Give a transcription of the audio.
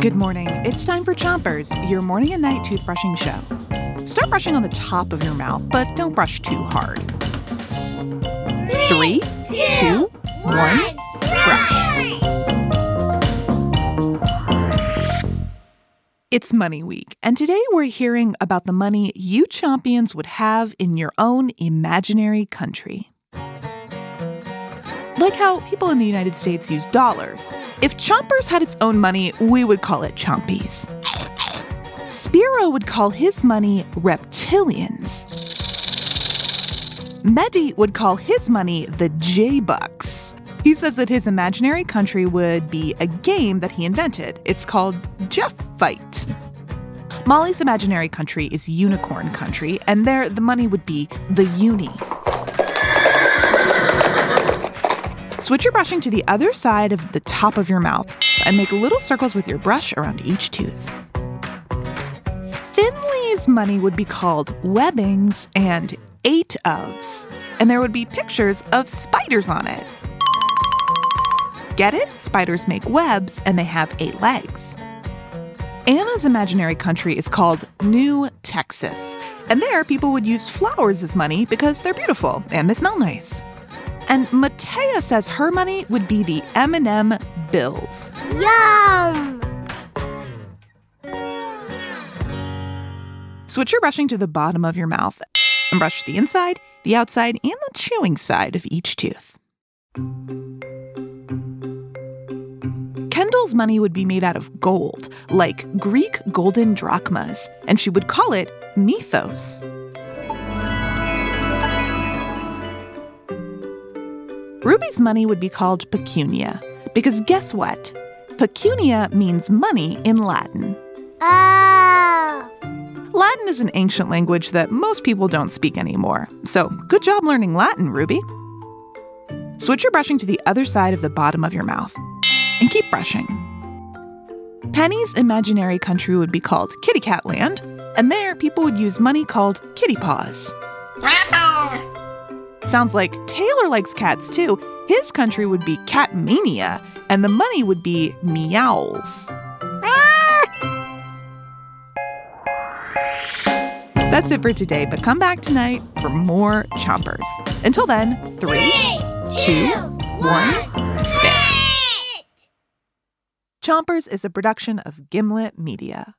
Good morning. It's time for Chompers, your morning and night toothbrushing show. Start brushing on the top of your mouth, but don't brush too hard. Three, two, one, brush. It's Money Week, and today we're hearing about the money you Chompions would have in your own imaginary country. Like how people in the United States use dollars. If Chompers had its own money, we would call it Chompies. Spiro would call his money reptilians. Mehdi would call his money the J Bucks. He says that his imaginary country would be a game that he invented. It's called Jeff Fight. Molly's imaginary country is Unicorn Country, and there the money would be the Uni. Switch your brushing to the other side of the top of your mouth and make little circles with your brush around each tooth. Finley's money would be called webbings and eight ofs, and there would be pictures of spiders on it. Get it? Spiders make webs and they have eight legs. Anna's imaginary country is called New Texas, and there people would use flowers as money because they're beautiful and they smell nice. And Matea says her money would be the M&M bills. Yum! Switch your brushing to the bottom of your mouth and brush the inside, the outside, and the chewing side of each tooth. Kendall's money would be made out of gold, like Greek golden drachmas, and she would call it mythos. Ruby's money would be called pecunia, because guess what? Pecunia means money in Latin. Oh! Latin is an ancient language that most people don't speak anymore, so good job learning Latin, Ruby. Switch your brushing to the other side of the bottom of your mouth and keep brushing. Penny's imaginary country would be called Kitty Cat Land, and there people would use money called kitty paws. Sounds like Taylor likes cats too. His country would be Cat Mania, and the money would be meows. Ah! That's it for today, but come back tonight for more chompers. Until then, three, two, one, spit. Chompers is a production of Gimlet Media.